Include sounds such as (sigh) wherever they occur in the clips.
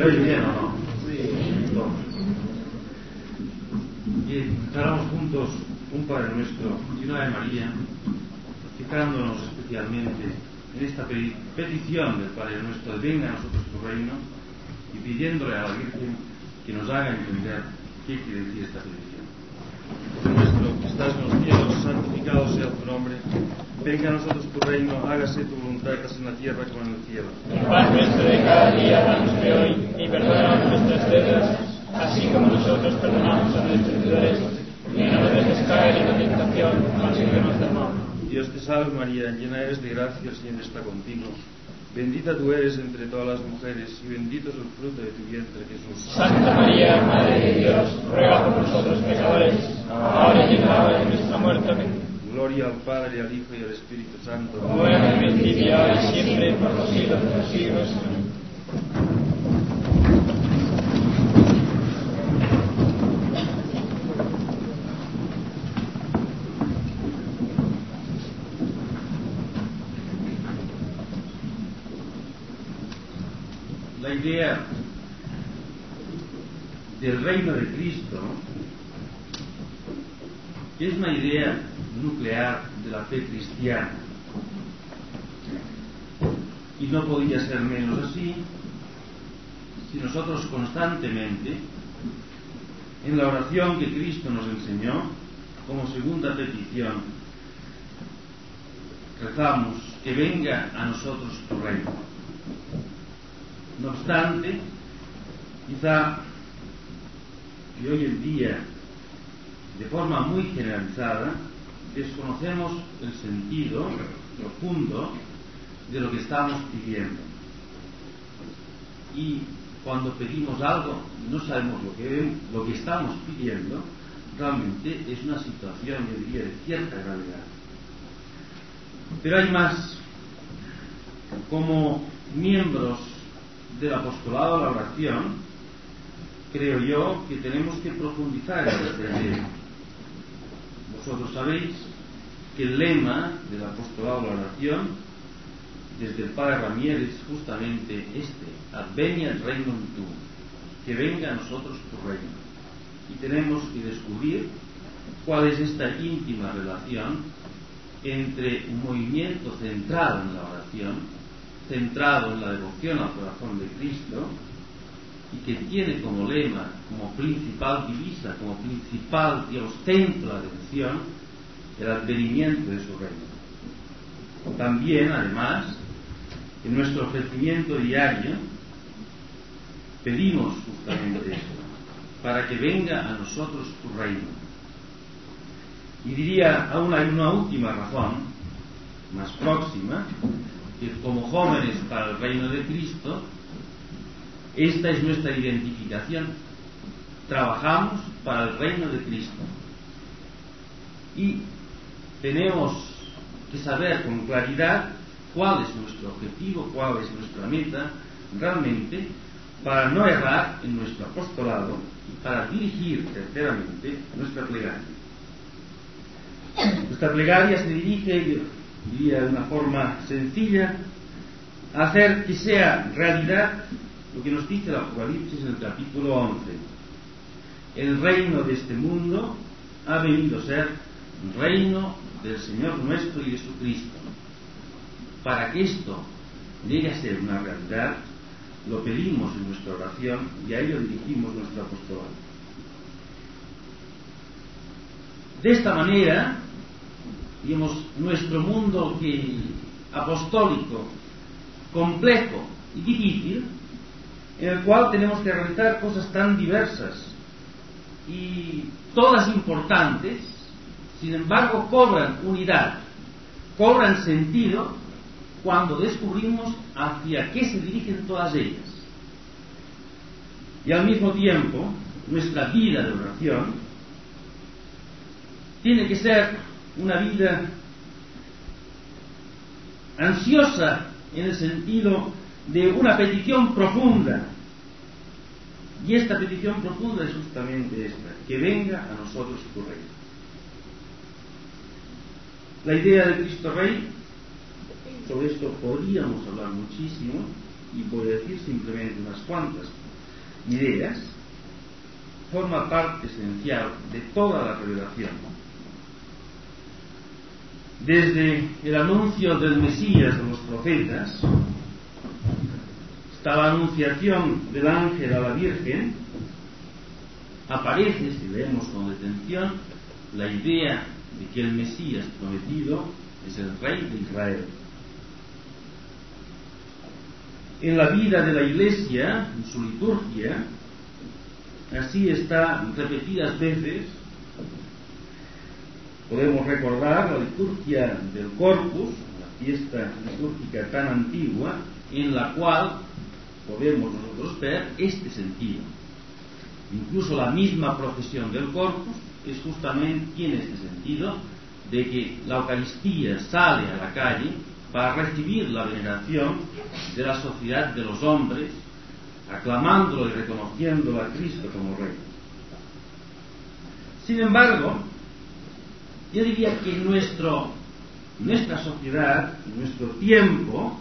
¿Se bien o no? Declaramos juntos un Padre Nuestro y una de María, fijándonos especialmente en esta petición del Padre Nuestro de venga a nosotros tu reino y pidiéndole a la Virgen que nos haga entender qué quiere decir esta petición. Estás en los cielos, santificado sea tu nombre. Venga a nosotros tu reino, hágase tu voluntad, casi en la tierra como en el cielo. El pan nuestro de cada día, danos hoy, y perdona nuestras deudas, así como nosotros perdonamos a nuestros deudores. Y no nos dejes caer en la tentación, mas líbranos del mal. Dios te salve María, llena eres de gracia, el Señor está contigo. Bendita tú eres entre todas las mujeres y bendito es el fruto de tu vientre Jesús. Santa María, Madre de Dios, ruega por nosotros pecadores, ahora y en la hora de nuestra muerte. Amén. Gloria al Padre, al Hijo y al Espíritu Santo. Como era en el principio, ahora y siempre, por los siglos de los siglos. Idea del reino de Cristo es una idea nuclear de la fe cristiana. Y no podía ser menos así si nosotros constantemente, en la oración que Cristo nos enseñó, como segunda petición, rezamos que venga a nosotros tu reino. No obstante, quizá que hoy en día, de forma muy generalizada, desconocemos el sentido profundo de lo que estamos pidiendo. Y cuando pedimos algo y no sabemos lo que, lo que estamos pidiendo, realmente es una situación, yo diría, de cierta gravedad. Pero hay más. Como miembros del apostolado a la oración, creo yo que tenemos que profundizar en este tema. Vosotros sabéis que el lema del apostolado a la oración, desde el padre Ramírez, es justamente este, advenia reino tu, que venga a nosotros tu reino. Y tenemos que descubrir cuál es esta íntima relación entre un movimiento centrado en la oración, centrado en la devoción al corazón de Cristo, y que tiene como lema, como principal divisa, como principal, digamos, centro de atención, el advenimiento de su reino. También, además, en nuestro ofrecimiento diario, pedimos justamente eso, para que venga a nosotros tu reino. Y diría aún hay una última razón, más próxima, como jóvenes para el reino de Cristo, esta es nuestra identificación. Trabajamos para el reino de Cristo. Y tenemos que saber con claridad cuál es nuestro objetivo, cuál es nuestra meta, realmente, para no errar en nuestro apostolado y para dirigir terceramente nuestra plegaria. Nuestra plegaria se dirige, diría de una forma sencilla, hacer que sea realidad lo que nos dice el Apocalipsis en el capítulo 11. El reino de este mundo ha venido a ser reino del Señor nuestro y de su Cristo. Para que esto llegue a ser una realidad, lo pedimos en nuestra oración y a ello dirigimos nuestro apostolado. De esta manera, digamos, nuestro mundo apostólico, complejo y difícil, en el cual tenemos que realizar cosas tan diversas y todas importantes, sin embargo cobran unidad, cobran sentido cuando descubrimos hacia qué se dirigen todas ellas. Y al mismo tiempo, nuestra vida de oración tiene que ser una vida ansiosa en el sentido de una petición profunda. Y esta petición profunda es justamente esta, que venga a nosotros tu Rey. La idea de Cristo Rey, sobre esto podríamos hablar muchísimo y voy a decir simplemente unas cuantas ideas forma parte esencial de toda la revelación. Desde el anuncio del Mesías de los profetas, hasta la anunciación del ángel a la Virgen, aparece, si leemos con detención, la idea de que el Mesías prometido es el rey de Israel. En la vida de la Iglesia, en su liturgia, así está repetidas veces. Podemos recordar la liturgia del Corpus, la fiesta litúrgica tan antigua, en la cual podemos nosotros ver este sentido. Incluso la misma procesión del Corpus es justamente tiene este sentido de que la Eucaristía sale a la calle para recibir la veneración de la sociedad de los hombres, aclamándolo y reconociéndolo a Cristo como Rey. Sin embargo, yo diría que nuestro, nuestra sociedad, nuestro tiempo,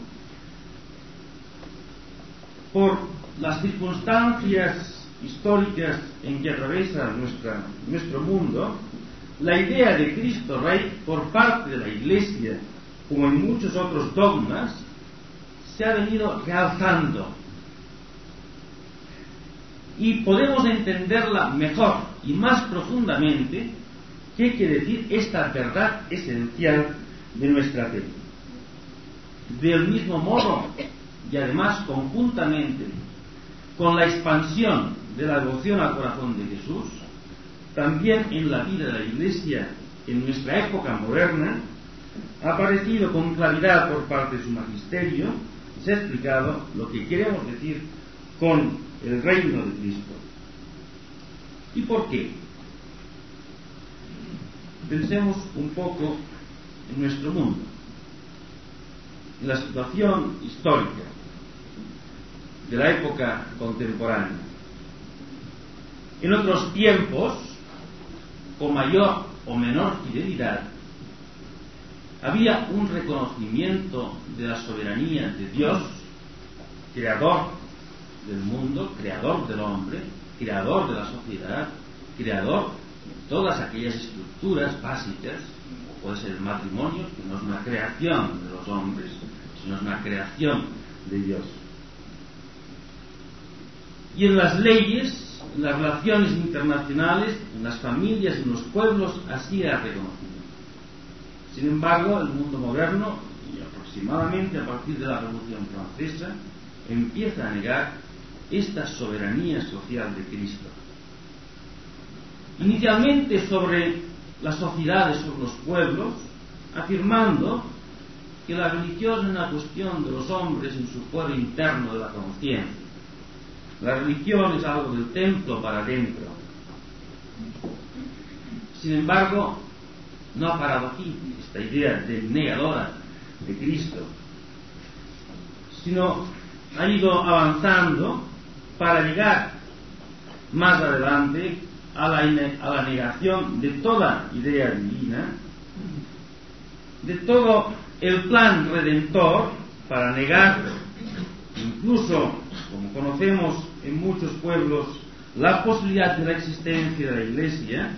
por las circunstancias históricas en que atraviesa nuestra, nuestro mundo, la idea de Cristo Rey por parte de la Iglesia, como en muchos otros dogmas, se ha venido realzando. Y podemos entenderla mejor y más profundamente qué quiere decir esta verdad esencial de nuestra fe. Del mismo modo, y además conjuntamente con la expansión de la devoción al corazón de Jesús, también en la vida de la Iglesia en nuestra época moderna, ha aparecido con claridad por parte de su magisterio se ha explicado lo que queremos decir con el reino de Cristo. ¿Y por qué? Pensemos un poco en nuestro mundo, en la situación histórica de la época contemporánea. En otros tiempos, con mayor o menor fidelidad, había un reconocimiento de la soberanía de Dios, creador del mundo, creador del hombre, creador de la sociedad, creador todas aquellas estructuras básicas, puede ser el matrimonio, que no es una creación de los hombres, sino es una creación de Dios. Y en las leyes en las relaciones internacionales, en las familias, en los pueblos, así era reconocido. Sin embargo, el mundo moderno, y aproximadamente a partir de la Revolución Francesa, empieza a negar esta soberanía social de Cristo. Inicialmente sobre las sociedades, sobre los pueblos, afirmando que la religión es una cuestión de los hombres en su fuero interno de la conciencia la religión es algo del templo para adentro. Sin embargo, no ha parado aquí esta idea de negadora de Cristo, sino ha ido avanzando para llegar más adelante a la, negación de toda idea divina, de todo el plan redentor para negar incluso, como conocemos en muchos pueblos la posibilidad de la existencia de la Iglesia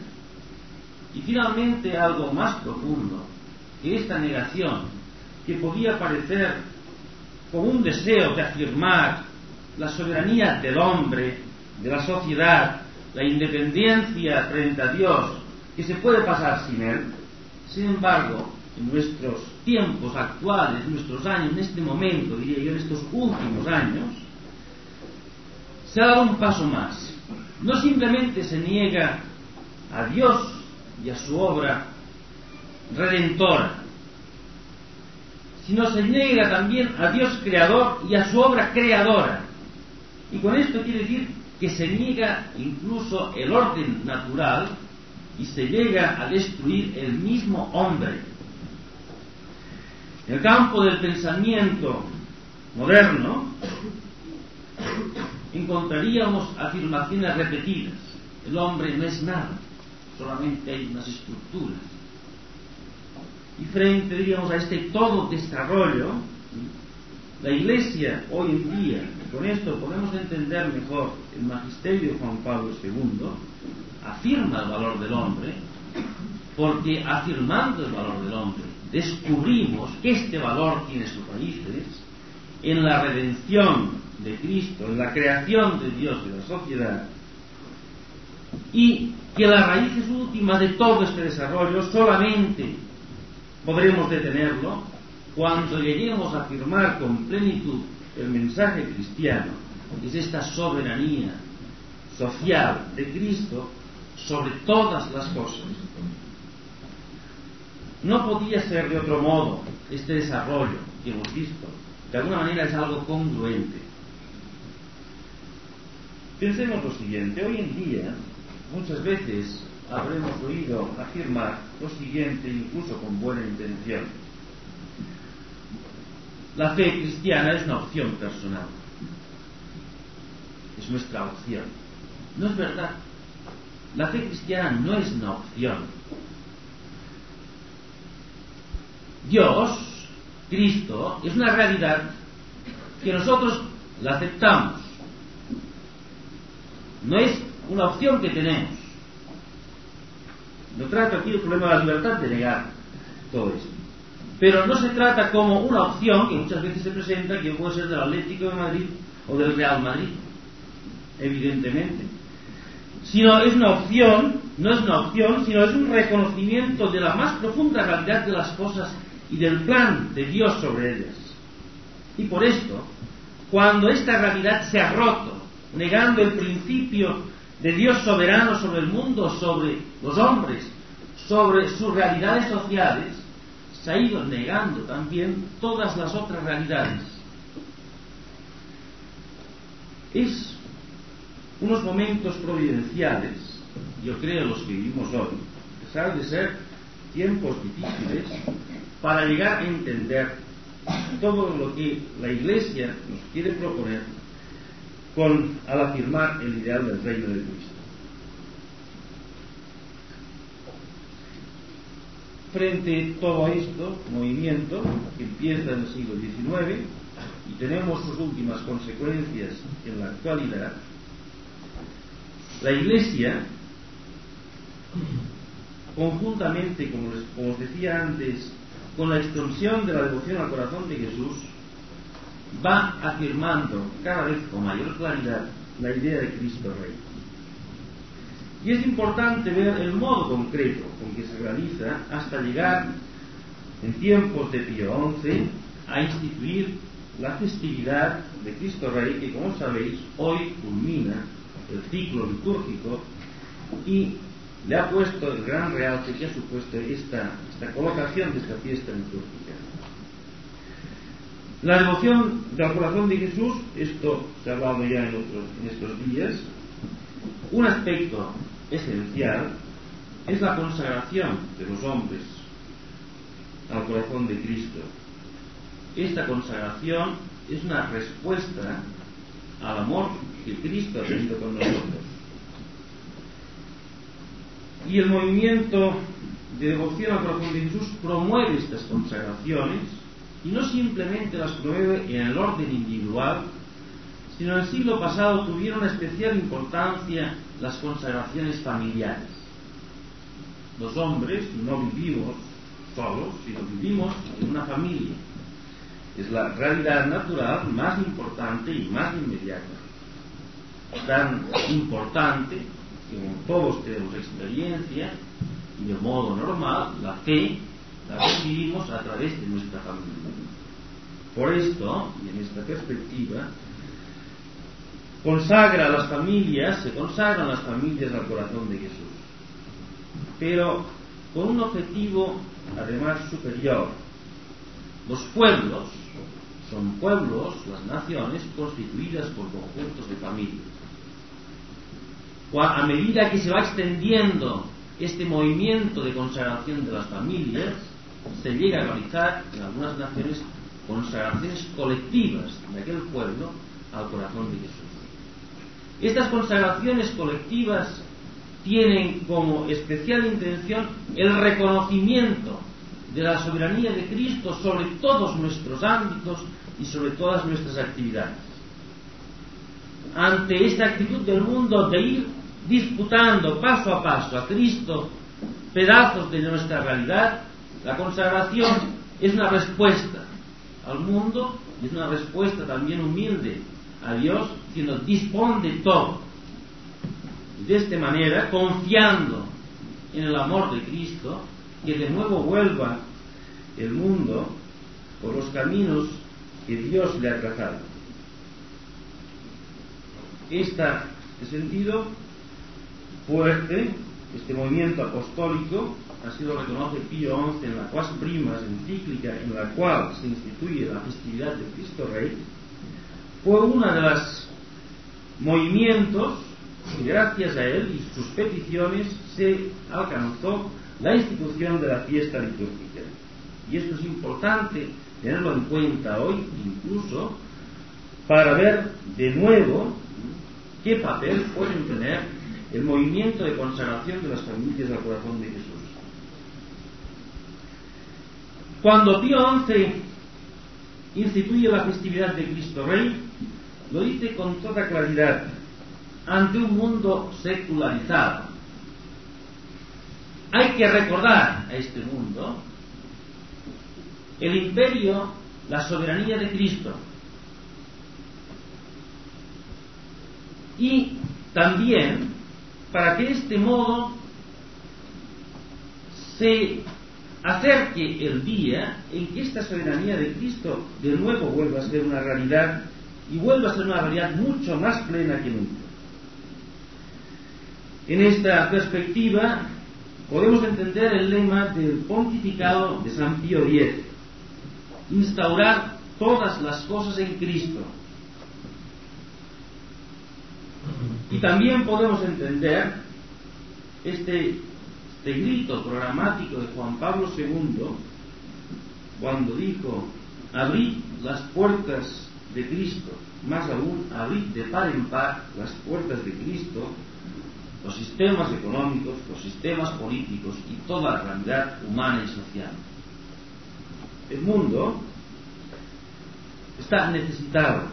y finalmente algo más profundo, que esta negación, que podía parecer como un deseo de afirmar la soberanía del hombre, de la sociedad, la independencia frente a Dios, que se puede pasar sin Él, sin embargo, en nuestros tiempos actuales, nuestros años, en este momento, diría yo, en estos últimos años, se ha dado un paso más. No simplemente se niega a Dios y a su obra redentora, sino se niega también a Dios creador y a su obra creadora. Y con esto quiere decir que se niega incluso el orden natural y se llega a destruir el mismo hombre. En el campo del pensamiento moderno, encontraríamos afirmaciones repetidas. El hombre no es nada, solamente hay unas estructuras. Y frente, a este todo desarrollo, La Iglesia hoy en día, con esto podemos entender mejor el magisterio de Juan Pablo II, afirma el valor del hombre, porque afirmando el valor del hombre, descubrimos que este valor tiene sus raíces en la redención de Cristo, en la creación de Dios de la sociedad, y que las raíces últimas de todo este desarrollo solamente podremos detenerlo cuando lleguemos a afirmar con plenitud el mensaje cristiano, que es esta soberanía social de Cristo sobre todas las cosas. No podía ser de otro modo este desarrollo que hemos visto. De alguna manera es algo congruente. Pensemos lo siguiente. Hoy en día, muchas veces habremos oído afirmar lo siguiente, incluso con buena intención. La fe cristiana es una opción personal. Es nuestra opción. No es verdad. La fe cristiana no es una opción. Dios, Cristo, es una realidad que nosotros la aceptamos. No es una opción que tenemos. No trata aquí el problema de la libertad de negar todo esto. Pero no se trata como una opción que muchas veces se presenta que puede ser del Atlético de Madrid o del Real Madrid, evidentemente. Sino es una opción, no es una opción, sino es un reconocimiento de la más profunda realidad de las cosas y del plan de Dios sobre ellas. Y por esto, cuando esta realidad se ha roto, negando el principio de Dios soberano sobre el mundo, sobre los hombres, sobre sus realidades sociales, se ha ido negando también todas las otras realidades. Es unos momentos providenciales, yo creo los que vivimos hoy, a pesar de ser tiempos difíciles, para llegar a entender todo lo que la Iglesia nos quiere proponer con, al afirmar el ideal del reino de Cristo. Frente a todo esto, movimiento que empieza en el siglo XIX y tenemos sus últimas consecuencias en la actualidad, la Iglesia, conjuntamente, como, como os decía antes, con la extensión de la devoción al corazón de Jesús, va afirmando cada vez con mayor claridad la idea de Cristo Rey. Y es importante ver el modo concreto con que se realiza hasta llegar en tiempos de Pío XI a instituir la festividad de Cristo Rey que como sabéis hoy culmina el ciclo litúrgico y le ha puesto el gran realce que ha supuesto esta, esta colocación de esta fiesta litúrgica. La devoción del corazón de Jesús, esto se ha hablado ya en, otros, en estos días, un aspecto esencial es la consagración de los hombres al corazón de Cristo. Esta consagración es una respuesta al amor que Cristo ha tenido con nosotros. Y el movimiento de devoción al corazón de Jesús promueve estas consagraciones y no simplemente las promueve en el orden individual, sino en el siglo pasado tuvieron especial importancia las consagraciones familiares. Los hombres no vivimos solos, sino vivimos en una familia. Es la realidad natural más importante y más inmediata. Tan importante que todos tenemos experiencia y de modo normal, la fe la recibimos a través de nuestra familia. Por esto, y en esta perspectiva, consagra a las familias, se consagran las familias al corazón de Jesús, pero con un objetivo además superior. Los pueblos son pueblos, las naciones, constituidas por conjuntos de familias. A medida que se va extendiendo este movimiento de consagración de las familias, se llega a realizar en algunas naciones consagraciones colectivas de aquel pueblo al corazón de Jesús. Estas consagraciones colectivas tienen como especial intención el reconocimiento de la soberanía de Cristo sobre todos nuestros ámbitos y sobre todas nuestras actividades. Ante esta actitud del mundo de ir disputando paso a paso a Cristo pedazos de nuestra realidad, la consagración es una respuesta al mundo y es una respuesta también humilde a Dios, diciendo, dispone de todo. De esta manera, confiando en el amor de Cristo, que de nuevo vuelva el mundo por los caminos que Dios le ha trazado. Este sentido fuerte, este movimiento apostólico, así lo reconoce Pío XI en la Quas Primas encíclica en la cual se instituye la festividad de Cristo Rey, fue uno de los movimientos y gracias a él y sus peticiones se alcanzó la institución de la fiesta litúrgica. Y esto es importante tenerlo en cuenta hoy, incluso para ver de nuevo qué papel pueden tener el movimiento de consagración de las familias al corazón de Jesús. Cuando Pío XI instituye la festividad de Cristo Rey, lo dice con toda claridad ante un mundo secularizado. Hay que recordar a este mundo el imperio, la soberanía de Cristo. Y también para que de este modo se acerque el día en que esta soberanía de Cristo de nuevo vuelva a ser una realidad y vuelva a ser una realidad mucho más plena que nunca. En esta perspectiva podemos entender el lema del pontificado de San Pío X, instaurar todas las cosas en Cristo. Y también podemos entender este grito programático de Juan Pablo II, cuando dijo, abrid las puertas de Cristo, más aún, abrid de par en par las puertas de Cristo, los sistemas económicos, los sistemas políticos y toda la realidad humana y social. El mundo está necesitado.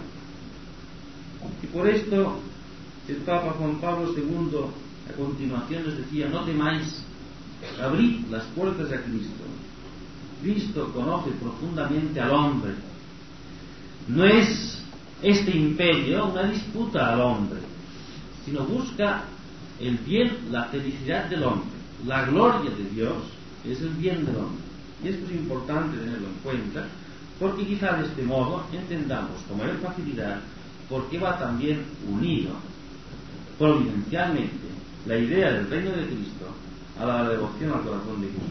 Y por esto el Papa Juan Pablo II a continuación les decía, no temáis abrir las puertas a Cristo. Cristo conoce profundamente al hombre. No es este imperio una disputa al hombre, sino busca el bien, la felicidad del hombre. La gloria de Dios es el bien del hombre. Y esto es importante tenerlo en cuenta, porque quizá de este modo entendamos con mayor facilidad por qué va también unido providencialmente la idea del reino de Cristo a la devoción al corazón de Jesús.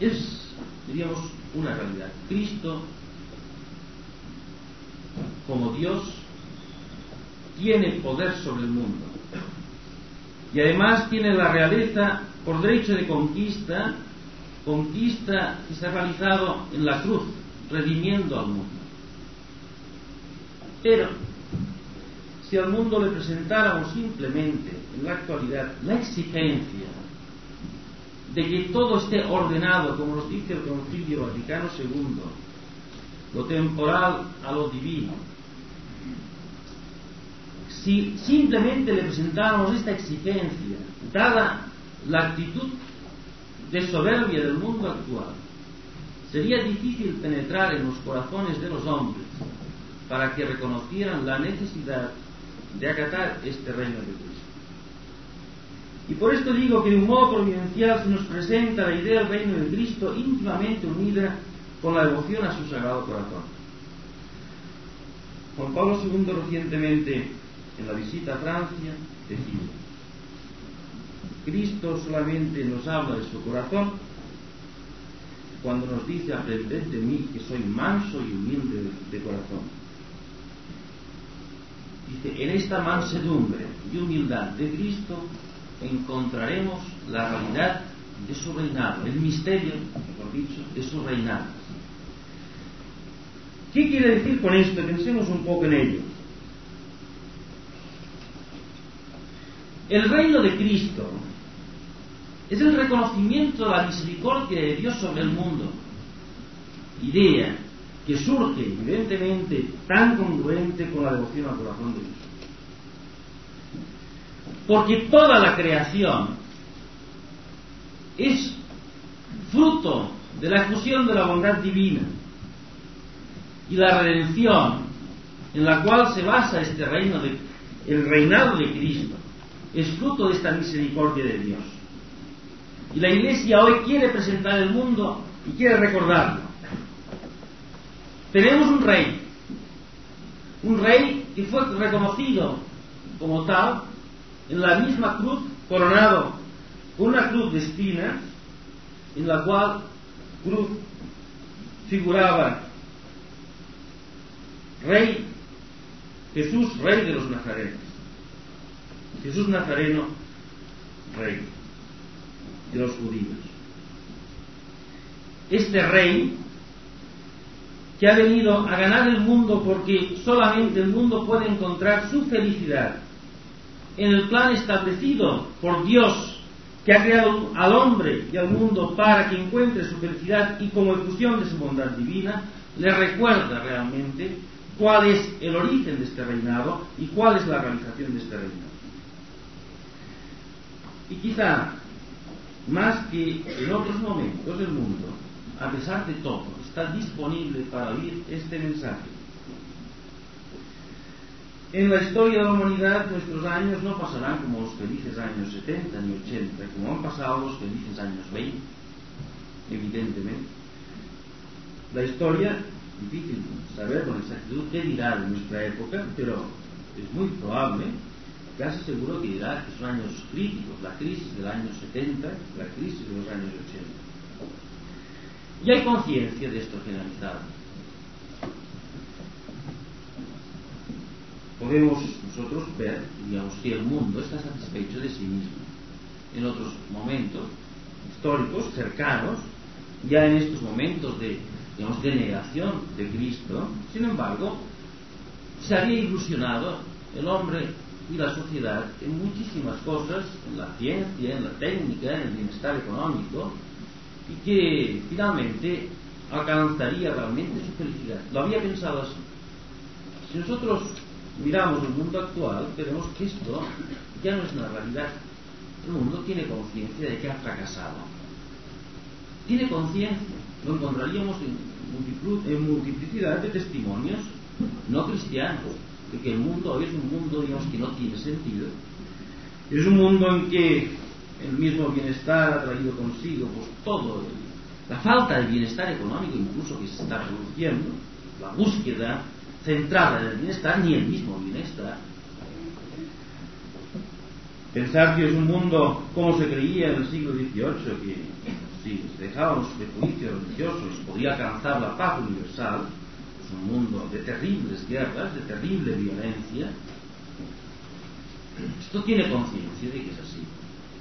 Es, diríamos, una realidad. Cristo, como Dios, tiene poder sobre el mundo. Y además tiene la realeza por derecho de conquista, conquista que se ha realizado en la cruz, redimiendo al mundo. Pero si al mundo le presentáramos simplemente en la actualidad la exigencia de que todo esté ordenado, como nos dice el Concilio Vaticano II, lo temporal a lo divino, si simplemente le presentáramos esta exigencia, dada la actitud de soberbia del mundo actual, sería difícil penetrar en los corazones de los hombres para que reconocieran la necesidad de acatar este reino de Cristo. Y por esto digo que de un modo providencial se nos presenta la idea del reino de Cristo íntimamente unida con la devoción a su sagrado corazón. Juan Pablo II recientemente, en la visita a Francia, decía, Cristo solamente nos habla de su corazón cuando nos dice, aprended de mí que soy manso y humilde de corazón Dice, en esta mansedumbre y humildad de Cristo encontraremos la realidad de su reinado, el misterio, mejor dicho, de su reinado. ¿Qué quiere decir con esto? Pensemos un poco en ello. El reino de Cristo es el reconocimiento de la misericordia de Dios sobre el mundo. Idea que surge evidentemente tan congruente con la devoción al corazón de Dios. Porque toda la creación es fruto de la efusión de la bondad divina y la redención en la cual se basa este reino de, el reinado de Cristo es fruto de esta misericordia de Dios. Y la Iglesia hoy quiere presentar el mundo y quiere recordarlo. Tenemos un rey, un rey que fue reconocido como tal en la misma cruz, coronado con una cruz de espinas, en la cual cruz figuraba rey Jesús, rey de los nazarenos. Jesús Nazareno, rey de los judíos. Este rey que ha venido a ganar el mundo porque solamente el mundo puede encontrar su felicidad en el plan establecido por Dios que ha creado al hombre y al mundo para que encuentre su felicidad y como efusión de su bondad divina, le recuerda realmente cuál es el origen de este reinado y cuál es la realización de este reinado. Y quizá, más que en otros momentos del mundo, a pesar de todo, está disponible para oír este mensaje. En la historia de la humanidad nuestros años no pasarán como los felices años 70 ni 80, como han pasado los felices años 20, evidentemente. La historia, difícil saber con exactitud qué dirá de nuestra época, pero es muy probable casi seguro que dirá que son años críticos, la crisis del año 70, la crisis de los años 80. Y hay conciencia de esto generalizado. Podemos nosotros ver, digamos, que el mundo está satisfecho de sí mismo. En otros momentos históricos, cercanos, ya en estos momentos de, digamos, de negación de Cristo, sin embargo, se había ilusionado el hombre y la sociedad en muchísimas cosas, en la ciencia, en la técnica, en el bienestar económico, y que finalmente alcanzaría realmente su felicidad. Lo había pensado así. Si nosotros miramos el mundo actual, veremos que esto ya no es una realidad. El mundo tiene conciencia de que ha fracasado. Tiene conciencia. Lo encontraríamos en multiplicidad de testimonios no cristianos de que el mundo hoy es un mundo digamos, que no tiene sentido. Es un mundo en que el mismo bienestar ha traído consigo pues, todo, la falta de bienestar económico incluso que se está produciendo, la búsqueda centrada en el bienestar, ni el mismo bienestar. Pensar que es un mundo como se creía en el siglo XVIII, que si dejábamos de juicios religiosos podía alcanzar la paz universal, un mundo de terribles guerras, de terrible violencia. Esto tiene conciencia de que es así.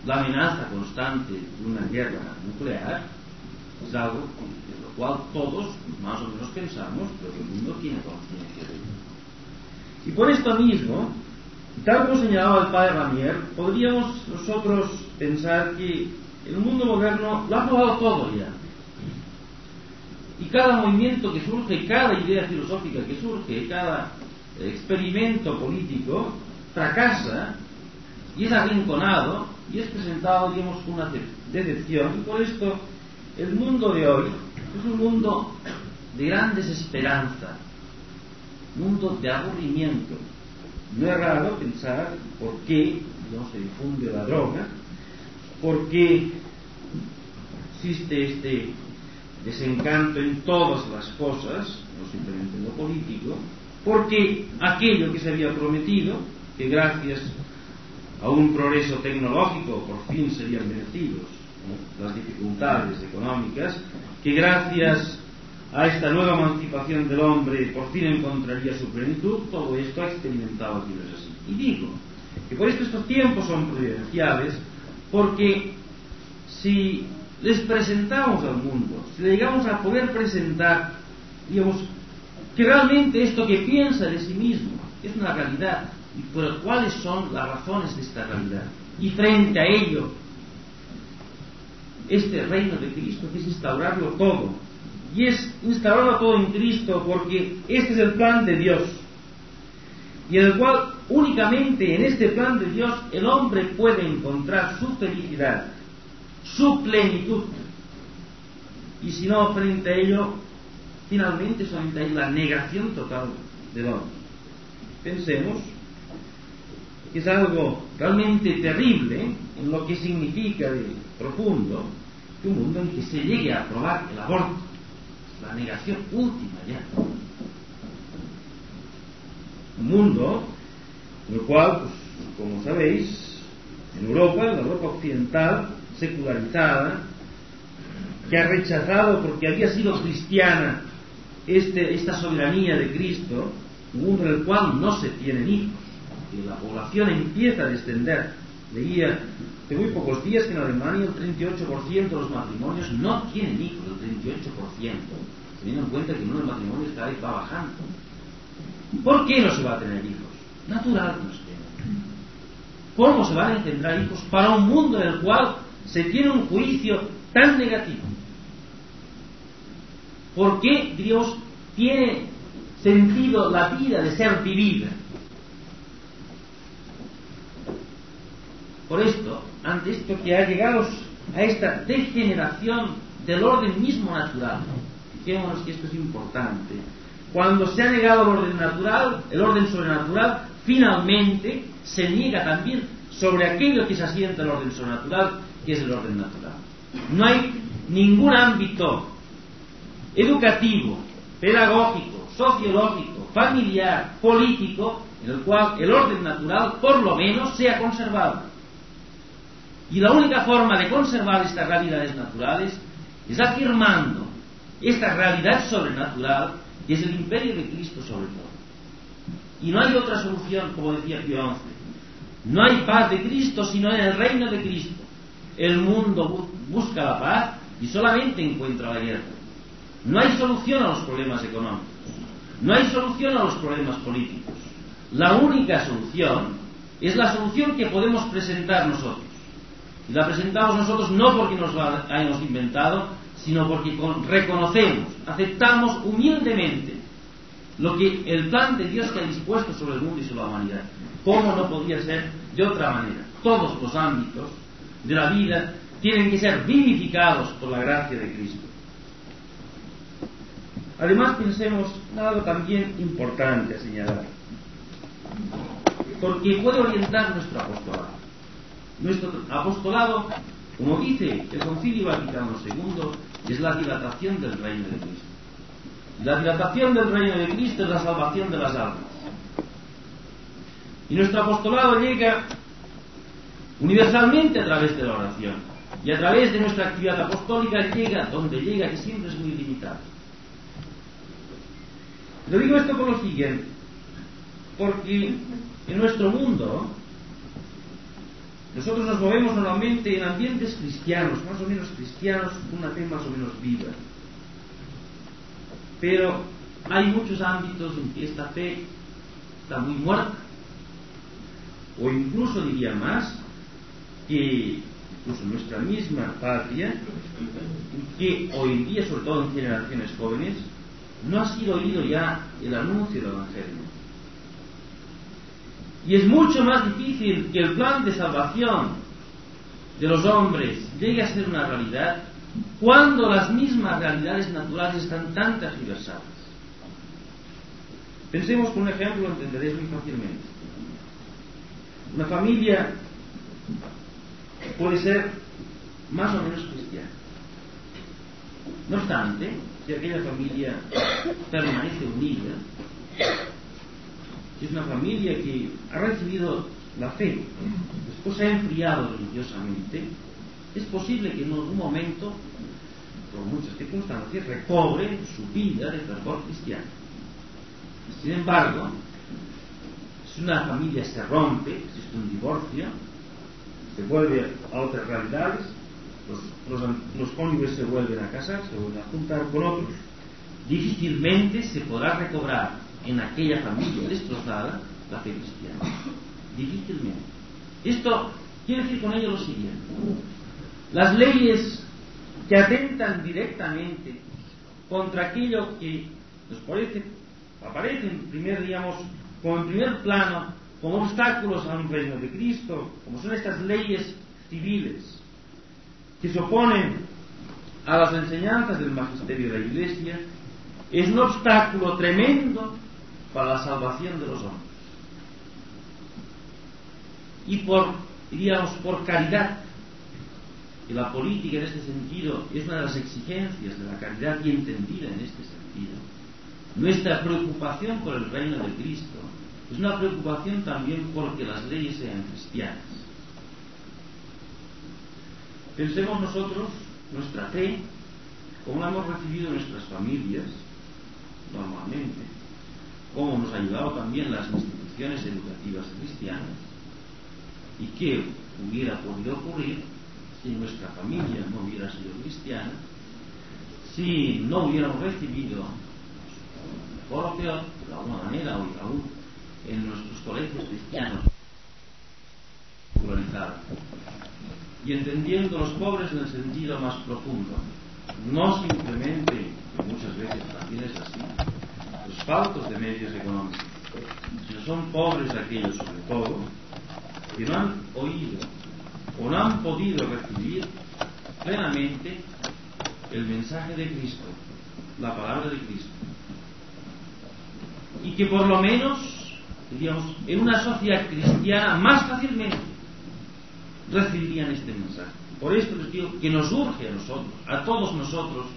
La amenaza constante de una guerra nuclear es algo de lo cual todos más o menos pensamos, pero el mundo tiene conciencia de ello. Y por esto mismo, tal como señalaba el padre Ramier, podríamos nosotros pensar que el mundo moderno lo ha probado todo ya y cada movimiento que surge, cada idea filosófica que surge, cada experimento político fracasa y es arrinconado y es presentado, digamos, una decepción. Y por esto el mundo de hoy es un mundo de gran desesperanza, mundo de aburrimiento. No es raro pensar por qué no se difunde la droga, por qué existe este desencanto en todas las cosas, no simplemente en lo político, porque aquello que se había prometido, que gracias a un progreso tecnológico por fin serían vencidos las dificultades económicas, que gracias a esta nueva emancipación del hombre por fin encontraría su plenitud, todo esto ha experimentado aquí así. Y digo que por esto estos tiempos son providenciales, porque si les presentamos al mundo, si le llegamos a poder presentar, digamos, que realmente esto que piensa de sí mismo es una realidad, y cuáles son las razones de esta realidad. Y frente a ello, este reino de Cristo, que es instaurarlo todo. Y es instaurarlo todo en Cristo porque este es el plan de Dios. Y en el cual únicamente en este plan de Dios el hombre puede encontrar su felicidad, su plenitud. Y si no, frente a ello, finalmente solamente hay la negación total del hombre. Pensemos que es algo realmente terrible en lo que significa de profundo que un mundo en que se llegue a aprobar el aborto, la negación última ya. Un mundo en el cual, pues, como sabéis, en Europa, en la Europa occidental, secularizada, que ha rechazado porque había sido cristiana este, esta soberanía de Cristo, un mundo en el cual no se tienen hijos, que la población empieza a descender. Leía de muy pocos días que en Alemania el 38% de los matrimonios no tienen hijos, el 38%, teniendo en cuenta que el número de matrimonios cada vez va bajando. ¿Por qué no se va a tener hijos? Natural no se tiene. ¿Cómo se van a engendrar hijos para un mundo en el cual se tiene un juicio tan negativo? ¿Por qué Dios tiene sentido la vida de ser vivida? Por esto, ante esto que ha llegado a esta degeneración del orden mismo natural, fijémonos que esto es importante, cuando se ha negado el orden natural, el orden sobrenatural, finalmente se niega también sobre aquello que se asienta el orden sobrenatural, que es el orden natural. No hay ningún ámbito educativo, pedagógico, sociológico, familiar, político, en el cual el orden natural por lo menos sea conservado. Y la única forma de conservar estas realidades naturales es afirmando esta realidad sobrenatural que es el imperio de Cristo sobre todo. Y no hay otra solución, como decía Pío XI. No hay paz de Cristo sino en el reino de Cristo. El mundo busca la paz y solamente encuentra la guerra. No hay solución a los problemas económicos. No hay solución a los problemas políticos. La única solución es la solución que podemos presentar nosotros. La presentamos nosotros no porque nos la hayamos inventado, sino porque reconocemos, aceptamos humildemente lo que el plan de Dios que ha dispuesto sobre el mundo y sobre la humanidad. ¿Cómo no podía ser de otra manera? Todos los ámbitos de la vida tienen que ser vivificados por la gracia de Cristo. Además, pensemos en algo también importante a señalar, porque puede orientar nuestro apostolado. Nuestro apostolado, como dice el Concilio Vaticano II, es la dilatación del reino de Cristo. La dilatación del reino de Cristo es la salvación de las almas. Y nuestro apostolado llega universalmente a través de la oración. Y a través de nuestra actividad apostólica llega donde llega, que siempre es muy limitado. Lo digo esto por lo siguiente, porque en nuestro mundo nosotros nos movemos normalmente en ambientes cristianos, más o menos cristianos, una fe más o menos viva. Pero hay muchos ámbitos en que esta fe está muy muerta. O incluso diría más, que incluso nuestra misma patria, que hoy en día, sobre todo en generaciones jóvenes, no ha sido oído ya el anuncio del Evangelio. Y es mucho más difícil que el plan de salvación de los hombres llegue a ser una realidad cuando las mismas realidades naturales están tan tergiversadas. Pensemos con un ejemplo, lo entenderéis muy fácilmente. Una familia puede ser más o menos cristiana. No obstante, si aquella familia permanece unida, es una familia que ha recibido la fe, después se ha enfriado religiosamente, es posible que en algún momento, por muchas circunstancias, recobre su vida de fervor cristiano. Sin embargo, si una familia se rompe, existe un divorcio, se vuelve a otras realidades, los, los, los cónyuges se vuelven a casar, se vuelven a juntar con otros, difícilmente se podrá recobrar en aquella familia destrozada la fe cristiana. Difícilmente. Esto quiere decir con ello lo siguiente. Las leyes que atentan directamente contra aquello que nos parece, aparece en primer, digamos, como en primer plano, como obstáculos a un reino de Cristo, como son estas leyes civiles que se oponen a las enseñanzas del magisterio de la Iglesia, es un obstáculo tremendo para la salvación de los hombres. Y por, diríamos, por caridad, y la política en este sentido es una de las exigencias de la caridad y entendida en este sentido, nuestra preocupación por el reino de Cristo es una preocupación también porque las leyes sean cristianas. Pensemos nosotros nuestra fe, como la hemos recibido en nuestras familias, normalmente, cómo nos ha ayudado también las instituciones educativas cristianas, y qué hubiera podido ocurrir si nuestra familia no hubiera sido cristiana, si no hubiéramos recibido, por o peor, de alguna manera, o aún en nuestros colegios cristianos, y entendiendo los pobres en el sentido más profundo, no simplemente, que muchas veces también es así, faltos de medios económicos, sino son pobres aquellos sobre todo que no han oído o no han podido recibir plenamente el mensaje de Cristo, la palabra de Cristo. Y que por lo menos, digamos, en una sociedad cristiana más fácilmente recibirían este mensaje. Por esto les digo que nos urge a nosotros, a todos nosotros,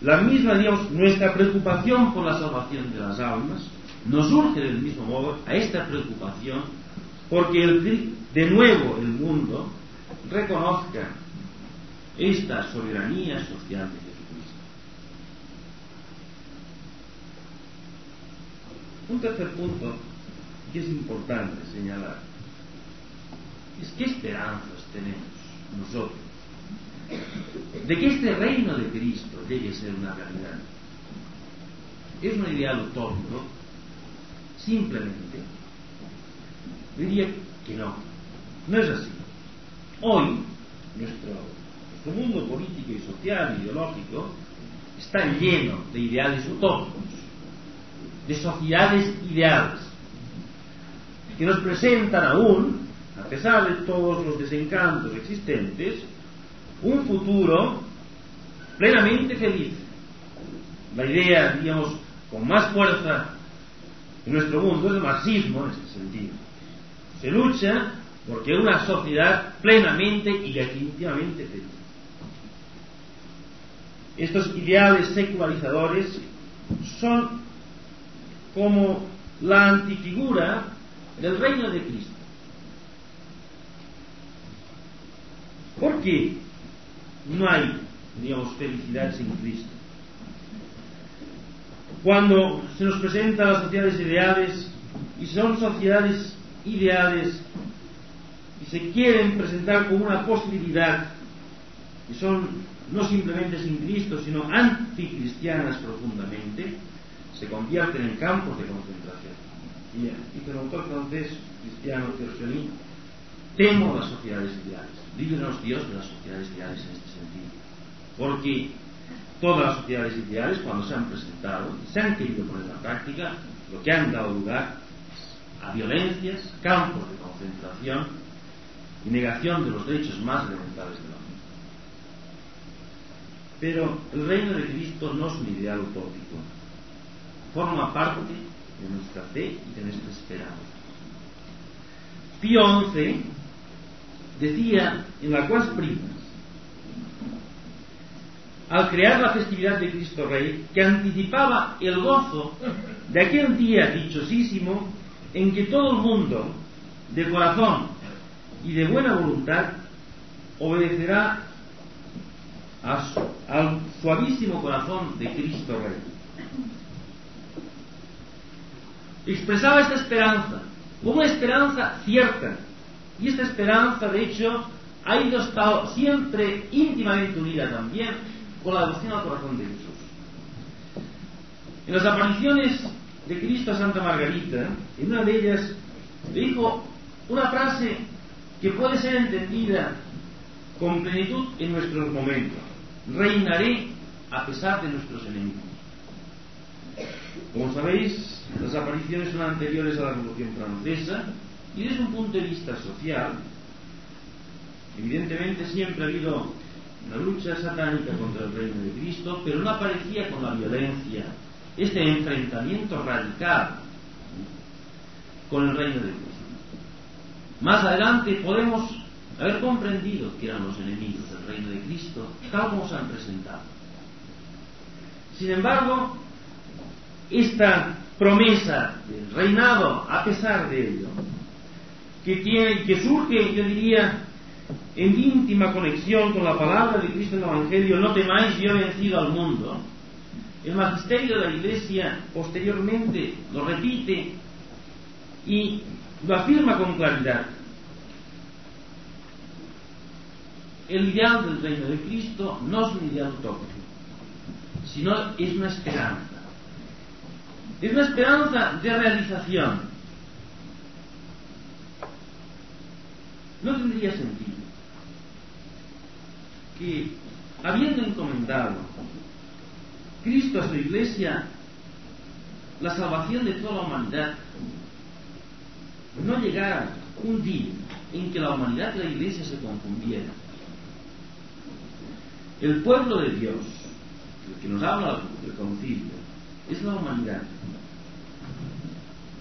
la misma, digamos, nuestra preocupación por la salvación de las almas, nos urge del mismo modo a esta preocupación porque el, de nuevo el mundo reconozca esta soberanía social de Jesucristo. Un tercer punto que es importante señalar es qué esperanzas tenemos nosotros de que este reino de Cristo llegue a ser una realidad. Es un ideal utópico, simplemente diría que no. No es así. Hoy, nuestro, mundo político y social, ideológico, está lleno de ideales utópicos, de sociedades ideales, que nos presentan aún, a pesar de todos los desencantos existentes, un futuro plenamente feliz. La idea, digamos, con más fuerza en nuestro mundo es el marxismo en este sentido. Se lucha porque una sociedad plenamente y definitivamente feliz. Estos ideales secularizadores son como la antifigura del reino de Cristo. ¿Por qué no hay, digamos, felicidad sin Cristo? Cuando se nos presentan las sociedades ideales y son sociedades ideales y se quieren presentar como una posibilidad y son no simplemente sin Cristo, sino anticristianas profundamente, se convierten en campos de concentración. Y el autor cristiano Terciolín temo las sociedades ideales. Líbranos Dios de las sociedades ideales en este sentido. Porque todas las sociedades ideales, cuando se han presentado se han querido poner en práctica, lo que han dado lugar a violencias, campos de concentración y negación de los derechos más elementales del hombre. Pero el reino de Cristo no es un ideal utópico, forma parte de nuestra fe y de nuestra esperanza. Pío XI decía en la Cuas Primas, al crear la festividad de Cristo Rey, que anticipaba el gozo de aquel día dichosísimo en que todo el mundo, de corazón y de buena voluntad, obedecerá al suavísimo corazón de Cristo Rey. Expresaba esta esperanza, una esperanza cierta, y esta esperanza, de hecho, ha ido estado siempre íntimamente unida también con la devoción al corazón de Jesús. En las apariciones de Cristo a Santa Margarita, en una de ellas dijo una frase que puede ser entendida con plenitud en nuestros momentos. Reinaré a pesar de nuestros enemigos. Como sabéis, las apariciones son anteriores a la Revolución Francesa y desde un punto de vista social, evidentemente siempre ha habido una lucha satánica contra el reino de Cristo, pero no aparecía con la violencia, este enfrentamiento radical con el reino de Cristo. Más adelante podemos haber comprendido que eran los enemigos del reino de Cristo, tal como se han presentado. Sin embargo, esta promesa del reinado, a pesar de ello, que tiene, que surge, yo diría, en íntima conexión con la palabra de Cristo en el Evangelio, no temáis, yo he vencido al mundo. El magisterio de la Iglesia posteriormente lo repite y lo afirma con claridad. El ideal del reino de Cristo no es un ideal utópico, sino es una esperanza. Es una esperanza de realización. No tendría sentido que, habiendo encomendado Cristo a su iglesia la salvación de toda la humanidad, no llegara un día en que la humanidad y la iglesia se confundieran. El pueblo de Dios, el que nos habla del concilio, es la humanidad.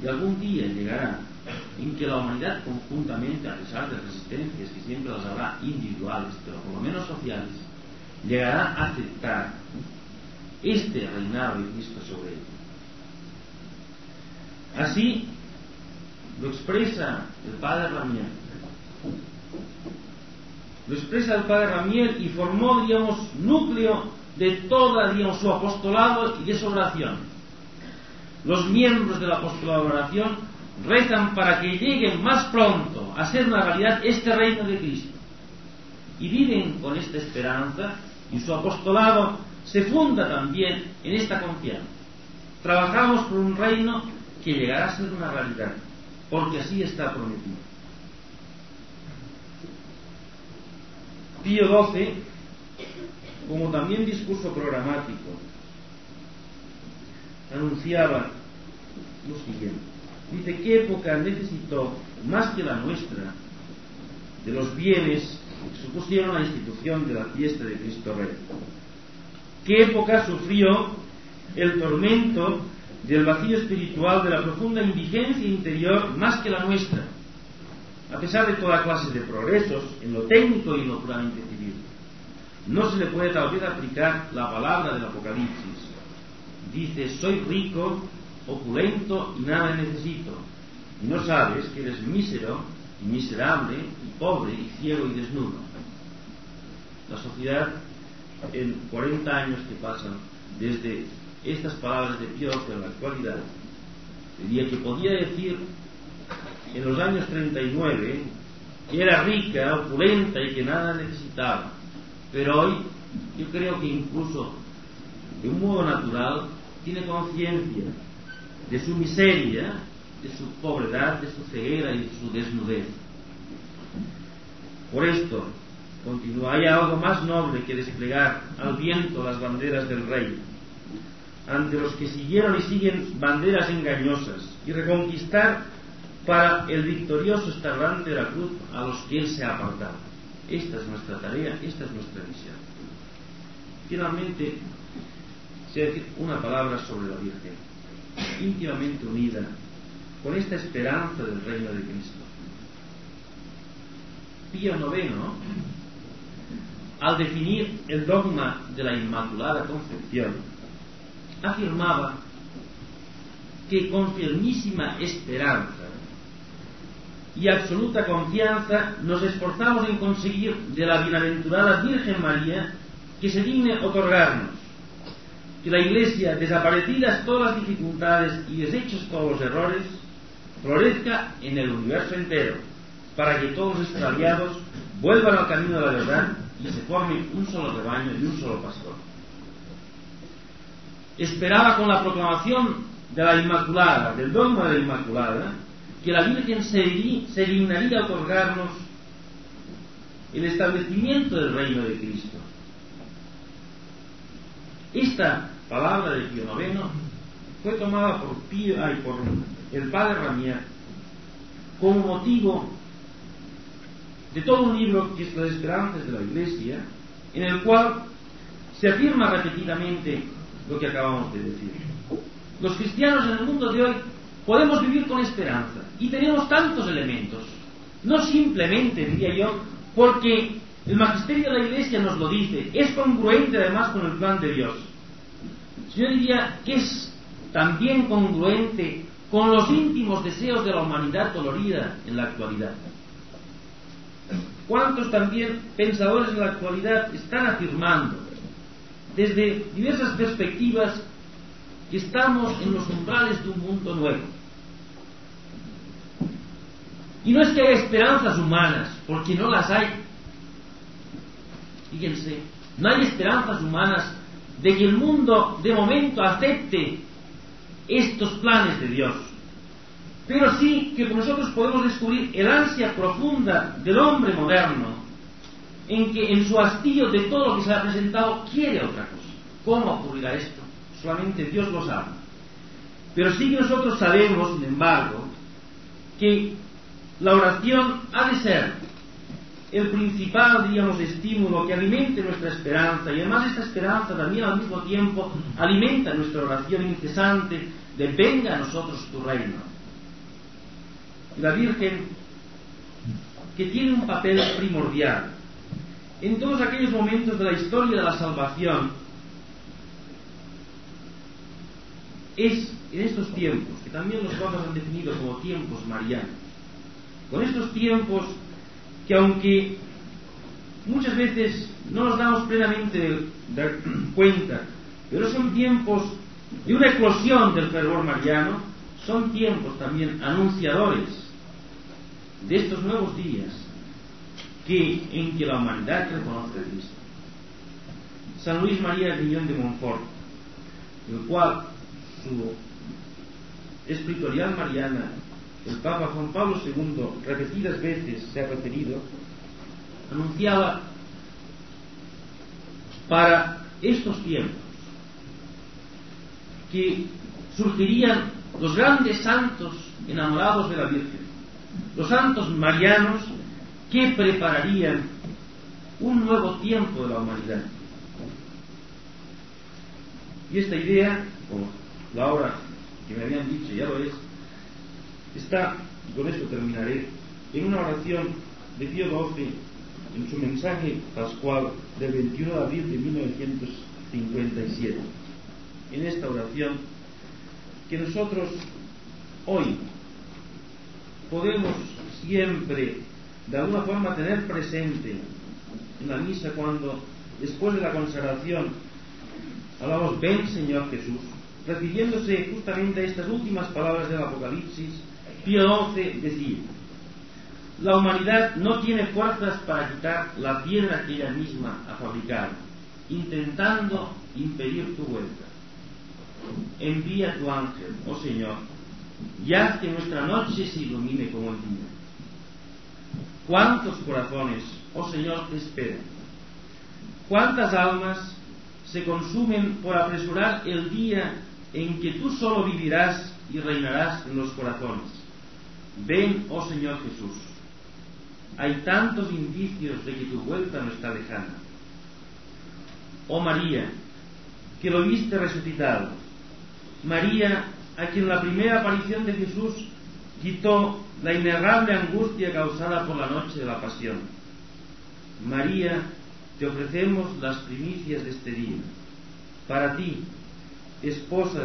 Y algún día llegará en que la humanidad conjuntamente, a pesar de resistencias que siempre las habrá individuales, pero por lo menos sociales, llegará a aceptar este reinado de Cristo sobre él. Así lo expresa el padre Ramiel. Lo expresa el padre Ramiel y formó, digamos, núcleo de toda, digamos, su apostolado y de su oración. Los miembros del apostolado de oración rezan para que llegue más pronto a ser una realidad este reino de Cristo. Y viven con esta esperanza y su apostolado se funda también en esta confianza. Trabajamos por un reino que llegará a ser una realidad, porque así está prometido. Pío XII, como también discurso programático, anunciaba lo siguiente. Dice, ¿qué época necesitó, más que la nuestra, de los bienes que supusieron la institución de la fiesta de Cristo Rey? ¿Qué época sufrió el tormento del vacío espiritual, de la profunda indigencia interior, más que la nuestra? A pesar de toda clase de progresos en lo técnico y lo puramente civil, no se le puede tal vez aplicar la palabra del Apocalipsis. Dice, soy rico opulento y nada necesito. Y no sabes que eres mísero y miserable y pobre y ciego y desnudo. La sociedad, en 40 años que pasan desde estas palabras de Dios en la actualidad, diría que podía decir en los años 39 que era rica, opulenta y que nada necesitaba. Pero hoy yo creo que incluso de un modo natural tiene conciencia de su miseria, de su pobredad, de su ceguera y de su desnudez. Por esto, continúa, hay algo más noble que desplegar al viento las banderas del rey, ante los que siguieron y siguen banderas engañosas, y reconquistar para el victorioso estarrante de la cruz a los que él se ha apartado. Esta es nuestra tarea, esta es nuestra misión. Finalmente, se decir una palabra sobre la Virgen íntimamente unida con esta esperanza del reino de Cristo. Pío IX, al definir el dogma de la Inmaculada Concepción, afirmaba que con firmísima esperanza y absoluta confianza nos esforzamos en conseguir de la bienaventurada Virgen María que se digne otorgarnos que la Iglesia, desaparecidas todas las dificultades y deshechos todos los errores, florezca en el universo entero, para que todos los extraviados vuelvan al camino de la verdad y se forme un solo rebaño y un solo pastor. Esperaba con la proclamación de la Inmaculada, del dogma de la Inmaculada, que la Virgen se, se dignaría a otorgarnos el establecimiento del reino de Cristo. Esta palabra de Pío IX fue tomada por, Pío, ay, por el padre Ramier como motivo de todo un libro que es Las Esperanzas de la Iglesia, en el cual se afirma repetidamente lo que acabamos de decir. Los cristianos en el mundo de hoy podemos vivir con esperanza y tenemos tantos elementos, no simplemente, diría yo, porque el magisterio de la Iglesia nos lo dice, es congruente además con el plan de Dios. Yo diría que es también congruente con los íntimos deseos de la humanidad dolorida en la actualidad. ¿Cuántos también pensadores en la actualidad están afirmando desde diversas perspectivas que estamos en los umbrales de un mundo nuevo? Y no es que haya esperanzas humanas, porque no las hay. Fíjense, no hay esperanzas humanas de que el mundo de momento acepte estos planes de Dios. Pero sí que nosotros podemos descubrir el ansia profunda del hombre moderno en que en su hastío de todo lo que se ha presentado quiere otra cosa. ¿Cómo ocurrirá esto? Solamente Dios lo sabe. Pero sí que nosotros sabemos, sin embargo, que la oración ha de ser el principal, diríamos, estímulo que alimente nuestra esperanza y además esta esperanza también al mismo tiempo alimenta nuestra oración incesante de venga a nosotros tu reino. Y la Virgen, que tiene un papel primordial en todos aquellos momentos de la historia de la salvación, es en estos tiempos, que también los papas han definido como tiempos marianos, con estos tiempos que aunque muchas veces no nos damos plenamente (clears throat) cuenta, pero son tiempos de una eclosión del fervor mariano, son tiempos también anunciadores de estos nuevos días que, en que la humanidad reconoce a Cristo. San Luis María Guillón de Montfort, el cual su escritorial mariana el Papa Juan Pablo II repetidas veces se ha referido, anunciaba para estos tiempos que surgirían los grandes santos enamorados de la Virgen, los santos marianos que prepararían un nuevo tiempo de la humanidad. Y esta idea, como la hora que me habían dicho ya lo es, está, con esto terminaré, en una oración de Pío XII en su mensaje pascual del 21 de abril de 1957. En esta oración que nosotros hoy podemos siempre de alguna forma tener presente en la misa cuando después de la consagración hablamos ven Señor Jesús refiriéndose justamente a estas últimas palabras del Apocalipsis Pío XI decía, la humanidad no tiene fuerzas para quitar la piedra que ella misma ha fabricado, intentando impedir tu vuelta. Envía tu ángel, oh Señor, y haz que nuestra noche se ilumine como el día. ¿Cuántos corazones, oh Señor, te esperan? ¿Cuántas almas se consumen por apresurar el día en que tú solo vivirás y reinarás en los corazones? Ven, oh Señor Jesús. Hay tantos indicios de que tu vuelta no está lejana. Oh María, que lo viste resucitado. María, a quien la primera aparición de Jesús quitó la inerrable angustia causada por la noche de la pasión. María, te ofrecemos las primicias de este día. Para ti, esposa